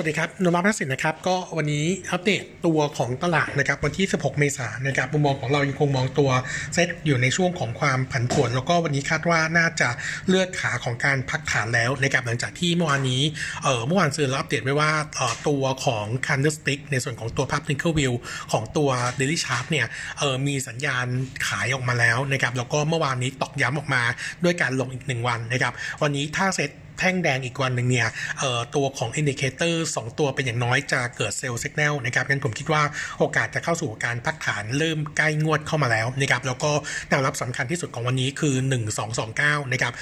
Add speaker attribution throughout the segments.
Speaker 1: สวัสดีครับนนท์พัสินนะครับ ก็วันนี้อัปเดตตัวของตลาดนะครับวันที่ 16 เมษายนนะครับมุมมองของเรายังคงมองตัวเซตอยู่ในช่วงของความผันผวน แล้วก็วันนี้คาดว่าน่าจะเลือกขาของการพักฐานแล้วนะครับหลังจากที่เมื่อวานนี้เออเมื่อวานซื้อเราอัปเดตไว้ว่าเออตัวของ candlestick ในส่วนของตัวภาพ Twinkle View ของตัว Daily Chart เนี่ยเออมีสัญญาณขายออกมาแล้วนะครับแล้วก็เมื่อวานนี้ตอกย้ำออกมาด้วยการลงอีกหนึ่งวันนะครับวันนี้ถ้าเซต แท่งแดงอีกวันหนึ่งเนี่ยตัวของ indicator 2ตัวเป็นอย่างน้อยจะเกิด sell สัญญาณนะครับงั้นผมคิดว่าโอกาสจะเข้าสู่การพักฐานเริ่มใกล้งวดเข้ามาแล้วนะครับแล้วก็แนวรับสำคัญที่สุดของวันนี้คือ 1229นะครับ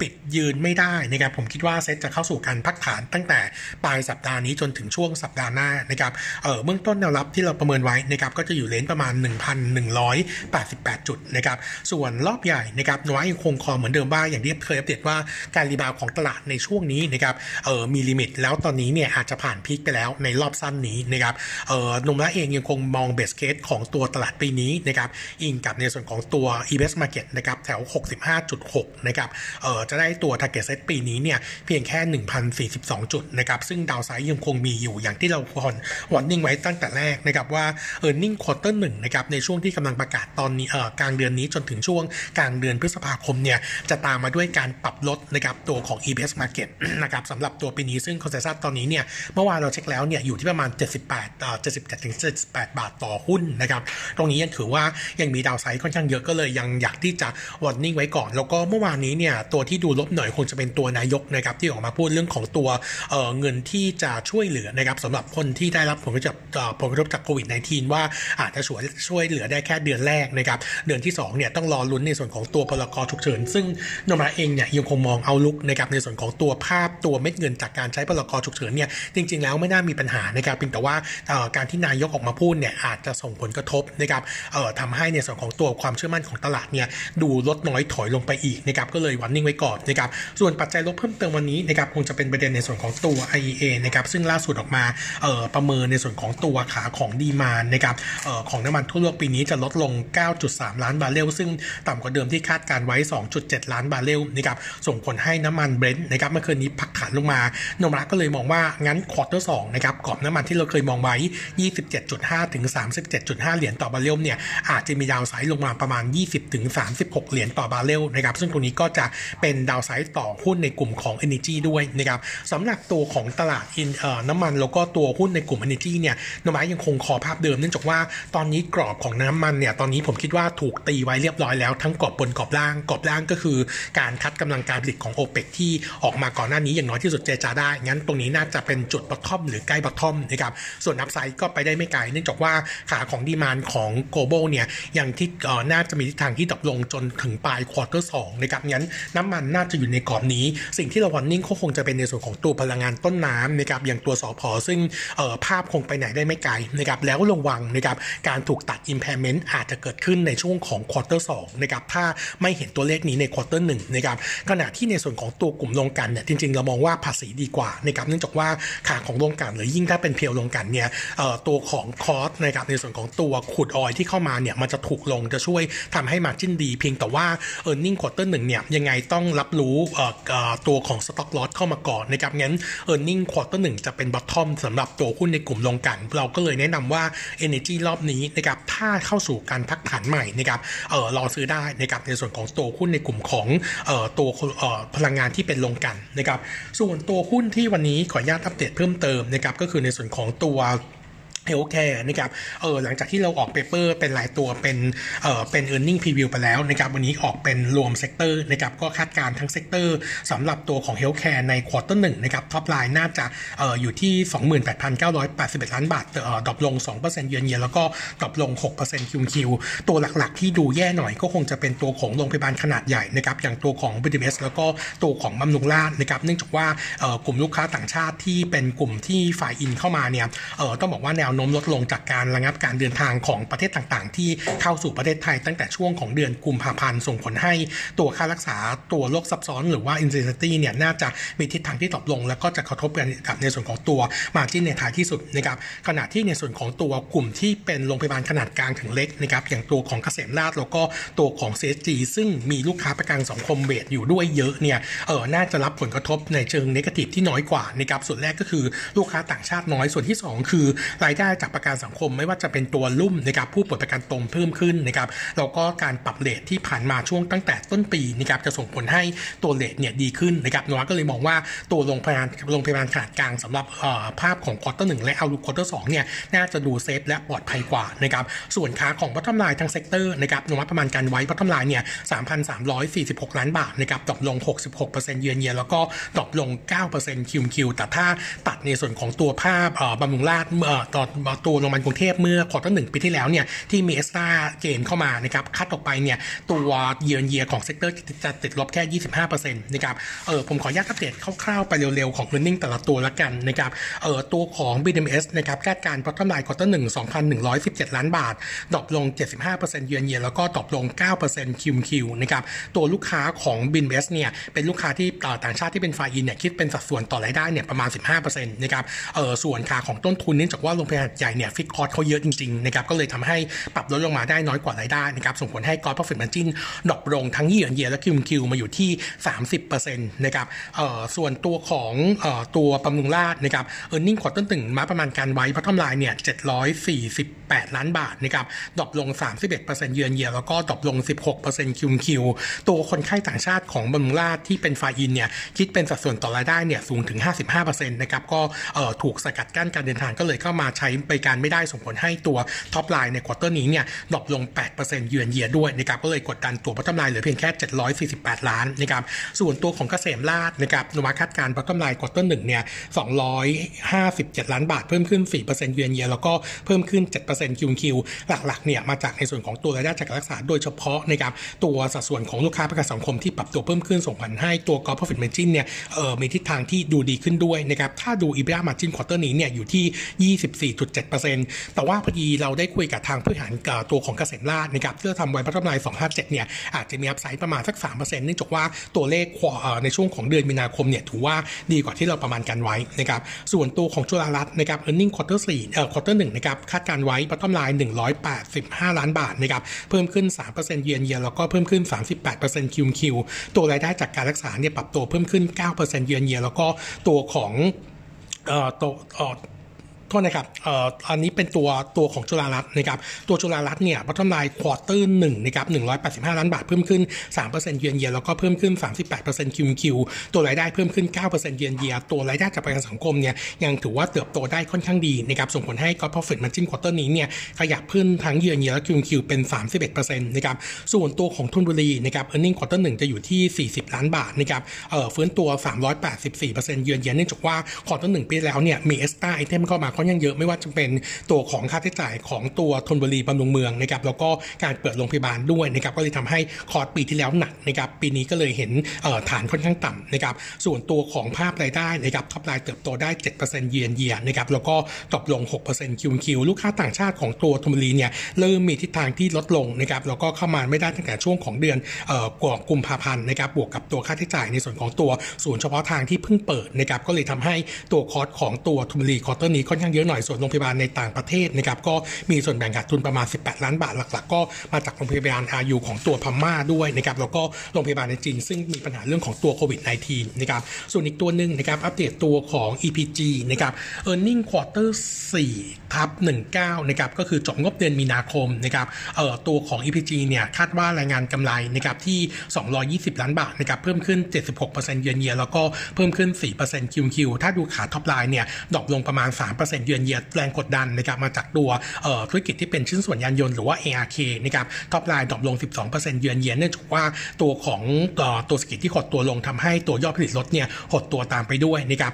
Speaker 1: ปิดยืนไม่ได้นะครับผมคิดว่าเซ็ตจะเข้าสู่การพักฐานตั้งแต่ปลายสัปดาห์นี้จนถึงช่วงสัปดาห์หน้านะครับเบื้องต้นแนวรับที่เราประเมินไว้นะครับก็จะอยู่เลนประมาณ 1,188 จุดนะครับส่วนรอบใหญ่นะครับน้อยคง call เหมือนเดิมว่าอย่างที่เคยอัปเดตว่าการ rebound ของตลาดในช่วงนี้นะครับเออมี limit แล้วตอนนี้เนี่ยอาจจะผ่าน peak ไปแล้วในรอบสั้นนี้นะครับเออโนมูระเองยังคงมอง base case ของตัวตลาดปีนี้นะครับอิงกับในส่วนของตัว EPS Market นะครับแถว 65.6 นะครับเออจะได้ตัว Target SET ปีนี้เนี่ยเพียงแค่ 1,042 จุดนะครับซึ่ง downside ยังคงมีอยู่อย่างที่เราควร warning ไว้ตั้งแต่แรกนะครับว่าearning quarter หนึ่งนะครับในช่วงที่กำลังประกาศตอนนี้เออกลางเดือนนี้จนถึงช่วงกลางเดือนพฤษภาคมเนี่ยจะตามมาด้วยการปรับลดนะครับตัวของ E EPS Market นะครับสำหรับตัวปีนี้ซึ่ง consensus ตอนนี้เนี่ยเมื่อวานเราเช็คแล้วเนี่ยอยู่ที่ประมาณ 78เอ่อ77ถึง78 บาทต่อหุ้นนะครับตรงนี้ยังถือว่ายังมี downside ค่อนข้างเยอะก็เลยยังอยากที่จะ warning ไว้ก่อน แล้วก็เมื่อวานนี้เนี่ยตัวที่ดูลบหน่อยคงจะเป็นตัวนายกนะครับที่ออกมาพูดเรื่องของตัวเอ่อเงินที่จะช่วยเหลือนะครับสำหรับคนที่ได้รับผลกระทบผลกระทบจากโควิด -19 ว่าอาจจะช่วยช่วยเหลือได้แค่เดือนแรกนะครับเดือนที่2เนี่ยต้องรอลุ้นในส่วนของตัวพลกรฉุกเฉินซึ่งนมาเองเนี่ยยังคงมองเอาลุกนะครับในส่วน่วนของตัวภาพตัวเม็ดเงินจากการใช้พลกรฉุกเฉินเนี่ยจริง ๆ แล้วไม่น่ามีปัญหานะครับเพียงแต่ว่าการที่นายกออกมาพูดเนี่ยอาจจะส่งผลกระทบนะครับทำให้ในส่วนของตัวความเชื่อมั่นของตลาดเนี่ยดูลดน้อยถอยลงไปอีกนะครับก็เลยวันนิ่งไว้ก่อนนะครับส่วนปัจจัยลบเพิ่มเติมวันนี้นะครับคงจะเป็นประเด็นในส่วนของตัว IEA นะครับซึ่งล่าสุดออกมาประเมินในส่วนของตัวขาของ demand นะครับของน้ำมันทั่วโลกปีนี้จะลดลง 9.3 ล้านบาร์เรลซึ่งต่ำกว่าเดิมที่คาดการณ์ไว้ 2.7 ล้านบาร์เรลนะครับส่งผลให้น้ำมัน Brent นะครับเมื่อคืนนี้พักฐานลงมาโนมูระก็เลยมองว่างั้น quarter สองนะครับกรอบน้ำมันที่เราเคยมองไว้ 27.5 ถึง 37.5 เหรียญต่อบาร์เรลเนี่ยอาจจะมี downside ลงมาประมาณ 20 ถึง 36 เหรียญต่อบาร์เรลนะครับซึ่งตรงนี้ก็จะเป็น downside ต่อหุ้นในกลุ่มของ Energy ด้วยนะครับสำหรับตัวของตลาดน้ำมันแล้วก็ตัวหุ้นในกลุ่ม Energy เนี่ยโนมูระยังคง call ภาพเดิมเนื่องจากว่าตอนนี้กรอบของน้ำมันเนี่ยตอนนี้ผมคิดว่าถูกตีไว้เรียบร้อยแล้วทั้งกรอบบนกรอบล่างกรอบล่างก็คือการ cut กำลังการผลิตของ o p e ปที่ออกมาก่อนหน้านี้อย่างน้อยที่สุดเจรจาได้ งั้นตรงนี้น่าจะเป็นจุด bottom หรือใกล้ bottom นะครับ ส่วน upside ก็ไปได้ไม่ไกล เนื่องจากว่าขาของ demand ของ global เนี่ยยังที่น่าจะมีทิศทางที่ drop ลงจนถึงปลาย quarter สองนะครับ งั้นน้ำมันน่าจะอยู่ในกรอบนี้ สิ่งที่เรา warning ก็คงจะเป็นในส่วนของตัวพลังงานต้นน้ำนะครับ อย่างตัวสอพอซึ่งภาพคงไปไหนได้ไม่ไกลนะครับ แล้วระวังนะครับ การถูกตัด impairment อาจจะเกิดขึ้นในช่วงของ quarter สองนะครับ ถ้าไม่เห็นตัวเลขนี้ใน quarter หนึ่งนะครับ ขณะที่ในส่วนของตัวกลุ่มโรงกลั่นเนี่ยจริงๆเรามองว่าภาพดีกว่านะครับเนื่องจากว่าขาของโรงกันหรือยิ่งถ้าเป็นเพียวโรงกันเนี่ยตัวของคอสนะครับในส่วนของตัวขุดออยที่เข้ามาเนี่ยมันจะถูกลงจะช่วยทำให้มาจิ้นดีเพียงแต่ว่า e a r n i n g quarter หนึ่งเนี่ยยังไงต้องรับรู้ตัวของสต็อกลอสเข้ามาก่อนนะครับงั้น e a r n i n g quarter หนึ่งจะเป็นบอททอมสำหรับตัวหุ้นในกลุ่มโรงกัน เราก็เลยแนะนำว่า Energy รอบนี้นะครับถ้าเข้าสู่การพักฐานใหม่นะครับเออรอซื้อได้นะครับในส่วนของตัวหุ้นในกลุ่มของออตัวออพลังงานที่เป็นลงกันนะครับส่วนตัวหุ้นที่วันนี้ขออนุญาตอัปเดตเพิ่มเติมนะครับก็คือในส่วนของตัว healthcare นะครับเออหลังจากที่เราออก paper เป็นรายตัวเป็นเออเป็น e a r n i n g preview ไปแล้วนะครับวันนี้ออกเป็นรวม sector นะครับก็คาดการณ์ทั้ง sector สำหรับตัวของ healthcare ใน quarter หนึ่งนะครับ top line น่าจะเอออยู่ที่ 28,981 ล้านบาทเออ drop ลง 2% year on year แล้วก็ drop ลง 6% Q on Qตัวหลักๆ ที่ดูแย่หน่อยก็คงจะเป็นตัวของโรงพยาบาลขนาดใหญ่นะครับอย่างตัวของ BDMS แล้วก็ตัวของบำรุงราษนะครับเนื่องจากว่าเออกลุ่มลูกค้าต่างชาติที่เป็นกลุ่มที่ฝ่ายอินเข้ามาเนี่ยเออต้องบอกว่าแนวโน้มลดลงจากการระงับการเดินทางของประเทศต่างๆ ที่เข้าสู่ประเทศไทยตั้งแต่ช่วงของเดือนกุมภาพันธ์ส่งผลให้ตัวค่ารักษาตัวโรคซับซ้อนหรือว่า intensity เนี่ยน่าจะมีทิศทางที่ตกลง แล้วก็จะกระทบกันกับในส่วนของตัวมาจิ้นในท้ายที่สุดนะครับขณะที่ในส่วนของตัวกลุ่มที่เป็นโรงพยาบาลขนาดกลางถึงเล็กนะครับอย่างตัวของเกษมราชแล้วก็ตัวของ CSG ซึ่งมีลูกค้าประกันสังคมเบสอยู่ด้วยเยอะเนี่ยเออน่าจะรับผลกระทบในเชิงนกาทีฟที่น้อยกว่านะครับส่วนแรกก็คือลูกค้าต่างชาติน้อยส่วนที่ 2 คือรายได้จากประกันสังคม ไม่ว่าจะเป็นตัวลุ่มนะครับผู้ป่วยประกันตรงเพิ่มขึ้นนะครับแล้วก็การปรับเลทที่ผ่านมาช่วงตั้งแต่ต้นปีนะครับจะส่งผลให้ตัวเลทเนี่ยดีขึ้นนะครับนวัก็เลยมองว่าตัวโรงพยาบาลโรงพยาบาลขนาดกลางสำหรับภาพของ quarter หนึ่งและ outlook quarter สองเนี่ยน่าจะดู safe และปลอดภัยกว่านะครับส่วนขาของ bottom line ทั้ง sector นะครับเราประมาณการไว้ bottom line เนี่ย3,346 ล้านบาทนะครับตกลง 66%เยือนเยียแล้วก็ตกลง 9%คิวคิวแต่ถ้าตัดในส่วนของตัวภาพบำรุงราษฎร์เมื่อต่อตัวโรงพยาบาลกรุงเทพเมื่อ quarter หนึ่งปีที่แล้วเนี่ยที่มี extra gain เข้ามานะครับคัดออกไปเนี่ยตัวyear on year ของ sector จะติดลบแค่ 25%นะครับเออผมขออนุญาตอัปเดตคร่าวๆไปเร็วๆของ e a r n i n g แต่ละตัวละกันนะครับเออตัวของ BMS นะครับคาดการณ์ bottom line quarter หนึ่ง2,117 ล้านบาท drop ลง 75% year on year แล้วก็ drop ลง 9% Q on Q นะครับตัวลูกค้าของ BMS เนี่ยเป็นลูกค้าที่ต่างชาติที่เป็น fly-in เนี่ยคิดเป็นสัดส่วนต่อรายได้เนี่ยประมาณ 15%นะครับเออส่วนขาของต้นทุนเนื่องจากว่าโรงพยาใหญ่เนี่ยฟิกคอร์สเขาเยอะจริงๆนะครับก็เลยทำให้ปรับลดลงมาได้น้อยกว่ารายได้นะครับส่งผลให้กอร์ profit margin ดรอปลงทั้งเยียร์เยียและคิวคิวมาอยู่ที่ 30%นะครับเออส่วนตัวของเออตัวบำรุงราษฎร์นะครับ earning quarter หนึ่งเราประมาณการไว้ bottom line เนี่ย748 ล้านบาทนะครับ drop ลง 31% year on year แล้วก็ drop ลง 16% Q on Q ตัวคนไข้ต่างชาติของบำรุงราษฎร์ที่เป็น fly-in เนี่ยคิดเป็นสัดส่วนต่อรายได้เนี่ยสูงถึง 55%นะครับก็ถูกสกัดกั้นการเดินทางก็เลยเข้ามาใช้บริการไม่ได้ส่งผลให้ตัว top line ใน quarter นี้เนี่ย drop ลง 8% year on year ด้วยนะครับก็เลยกดดันตัว bottom line เหลือเพียงแค่ 748 ล้านนะครับส่วนตัวของเกษมราษฎร์นะครับเราคาดการณ์ bottom line quarter หนึ่งเนี่ย257 ล้านบาทเพิ่มขึ้น 4%เยือนเยียแล้วก็เพิ่มขึ้น 7%คิวคิวหลักๆเนี่ยมาจากในส่วนของตัวรายได้จากการรักษาโดยเฉพาะนะครับตัวสัดส่วนของลูกค้าประกันสังคมที่ปรับตัวเพิ่มขึ้นส่งผลให้ตัวกอล์ฟ profit margin เนี่ยเออมีทิศทางที่ดูดีขึ้นด้วยนะครับถ้าดู EBITDA margin quarter นี้เนี่ยอยู่ที่4.7%แต่ว่าพอดีเราได้คุยกับทางผู้บริหารตัวของเกษมราษฎร์นะครับเพื่อทำไว้ bottom line 257 เนี่ยอาจจะมี upside ประมาณสัก 3%เนื่องจากว่าตัวเลขในช่วงของเดือนมีนาคมเนี่ยถือว่าดีกว่าที่เราประมาณกันไว้นะครับส่วนตัวของจุฬารัตน์นะครับ earning quarter 4เอ่อ quarter 1นะครับคาดการณ์ไว้ bottom line 185 ล้านบาทนะครับเพิ่มขึ้น 3%เยือนเยียแล้วก็เพิ่มขึ้น 38%คิวคิวตัวรายได้จากการรักษาเนี่ยปรับตัวเพิ่มขึ้น 9%เยือนเยียแล้วก็ตัวของเอ่อตัวเอ่อ โทษนะครับเอ่ออันนี้เป็นตัวตัวของจุฬารัตน์นะครับ ตัวจุฬารัตน์เนี่ย bottom line quarter หนึ่งนะครับหนึ่งร้อยแปดสิบห้าล้านบาทเพิ่มขึ้นสามเปอร์เซ็นต์เยือนเยียแล้วก็เพิ่มขึ้นสามสิบแปดเปอร์เซ็นต์คิวคิวตัวรายได้เพิ่มขึ้นเก้าเปอร์เซ็นต์เยือนเยียตัวรายได้จากประกันสังคมเนี่ยยังถือว่าเติบโตได้ค่อนข้างดีนะครับส่งผลให้ก็ profit margin ควอเตอร์นี้เนี่ยขยับขึ้นทั้งเยือนเยียและคิวคิวเป็นสามสิบเอ็ดเปอร์เซ็นต์นะครับส่วนตัวของธนบุรีนะครับ earning quarter หนึ่งจะอยู่ที่สี่สิบล้านบาทนะครับเอ่อฟื้นตัวสามร้อยแปดสิบสี่เปอร์เซ็นต์เยือนเยียเนื่องจากว่า quarter หนึ่งปีแล้วเนี่ยมี extra item เข้ามาค่อนข้างเยอะไม่ว่าจะเป็นตัวของค่าใช้จ่ายของตัวธนบุรีบำรุงเมืองนะครับแล้วก็การเปิดโรงพยาบาลด้วยนะครับก็เลยทำให้คอร์สปีที่แล้วหนักนะครับปีนี้ก็เลยเห็นฐานค่อนข้างต่ำนะครับส่วนตัวของภาพรายได้นะครับ top line เติบโตได้ 7%เยียนเยียนะครับแล้วก็ตกลง 6%คิวคิวลูกค้าต่างชาติของตัวธนบุรีเนี่ยเริ่มมีทิศทางที่ลดลงนะครับแล้วก็เข้ามาไม่ได้ตั้งแต่ช่วงของเดือนกว่ากุมภาพันธ์นะครับบวกกับตัวค่าใช้จ่ายในส่วนของตัวศูนย์เฉพาะทางที่เพิ่งเปิดนะครับก็เลยทำให้ตัว cost ของตัวธนบุรี quarter นี้ค่อนข้างเยอะหน่อยส่วนโรงพยาบาลในต่างประเทศนะครับก็มีส่วนแบ่งขาดทุนประมาณ 18 ล้านบาทหลักๆ ก็มาจากโรงพยาบาลอายุของตัวพม่าด้วยนะครับแล้วก็โรงพยาบาลในจีนซึ่งมีปัญหาเรื่องของตัวโควิด -19 นะครับส่วนอีกตัวหนึ่งนะครับอัปเดตตัวของ EPG นะครับ earning quarter 4ทับ19นะครับก็คือจบงบเดือนมีนาคมนะครับเอ่อตัวของ EPG เนี่ยคาดว่ารายงานกำไรนะครับที่ 220 ล้านบาทนะครับเพิ่มขึ้น 76%เยือนเยียแล้วก็เพิ่มขึ้น4% QQ ถ้าดูขา top line เนี่ย drop ลงประมาณ 3%เยือนเยียแรงกดดันนะครับมาจากตัวธุรกิจที่เป็นชิ้นส่วนยานยนต์หรือว่า ARK นะครับ top line drop ลง 12%เยือนเยียเนื่องจากว่าตัวของตัวเศรษฐกิจที่หดตัวลงทำให้ตัวยอดผลิตรถเนี่ยหดตัวตามไปด้วยนะครับ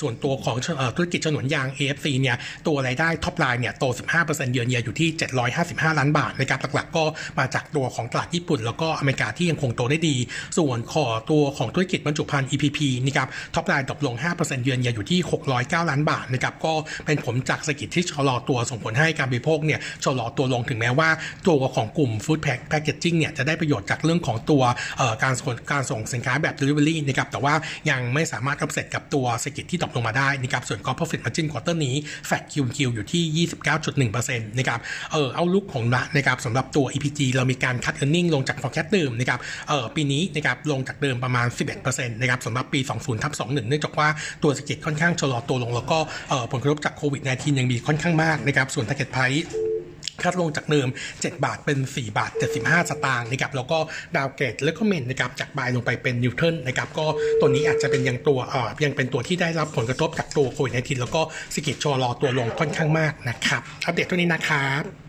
Speaker 1: ส่วนตัวของธุรกิจฉนวนยาง AFC เนี่ยตัวรายได้ top line เนี่ยโต 15%เยือนเยียอยู่ที่ 755 ล้านบาทนะครับหลักๆ ก็มาจากตัวของตลาดญี่ปุ่น แล้วก็อเมริกาที่ยังคงโตได้ดี ส่วนของตัวของธุรกิจบรรจุภัณฑ์ EPP นะครับ top line drop ลง 5% year on year อยู่ที่ 609 ล้านบาทนะครับก็เป็นผลจากเศรษฐกิจที่ชะลอตัวส่งผลให้การบริโภคเนี่ยชะลอตัวลงถึงแม้ว่าตัวของกลุ่มฟู้ดแพ็คเกจจิ้งเนี่ยจะได้ประโยชน์จากเรื่องของตัวการส่งการส่งสินค้าแบบ Delivery นะครับแต่ว่ายังไม่สามารถกำเสร็จกับตัวเศรษฐกิจที่ตกลงมาได้นะครับส่วนก็ profit margin quarter นี้ fat QQ อยู่ที่ 29.1%นะครับเออเอาลุกของละนะครับสำหรับตัว EPG เรามีการคัด earning ลงจาก forecast เดิมนะครับเออปีนี้นะครับลงจากเดิมประมาณ 11%นะครับสำหรับปี 20ทับ21เนื่องจากว่าตัวเศรษฐกิจค่อนข้างชะลอตัวลงแล้วก็ผลกระทบจากโควิด -19 ยังมีค่อนข้างมากนะครับ ส่วน target price คัดลงจากเดิม 7 บาทเป็น 4 บาท 75 สตางค์นะครับ แล้วก็ downgrade recommend นะครับ จาก buy ลงไปเป็น neutral นะครับ ก็ตัวนี้อาจจะเป็นยังตัวเอ่อยังเป็นตัวที่ได้รับผลกระทบจากตัวโควิด -19 แล้วก็เศรษฐกิจชะลอตัวลงค่อนข้างมากนะครับ อัปเดตตัวนี้นะครับ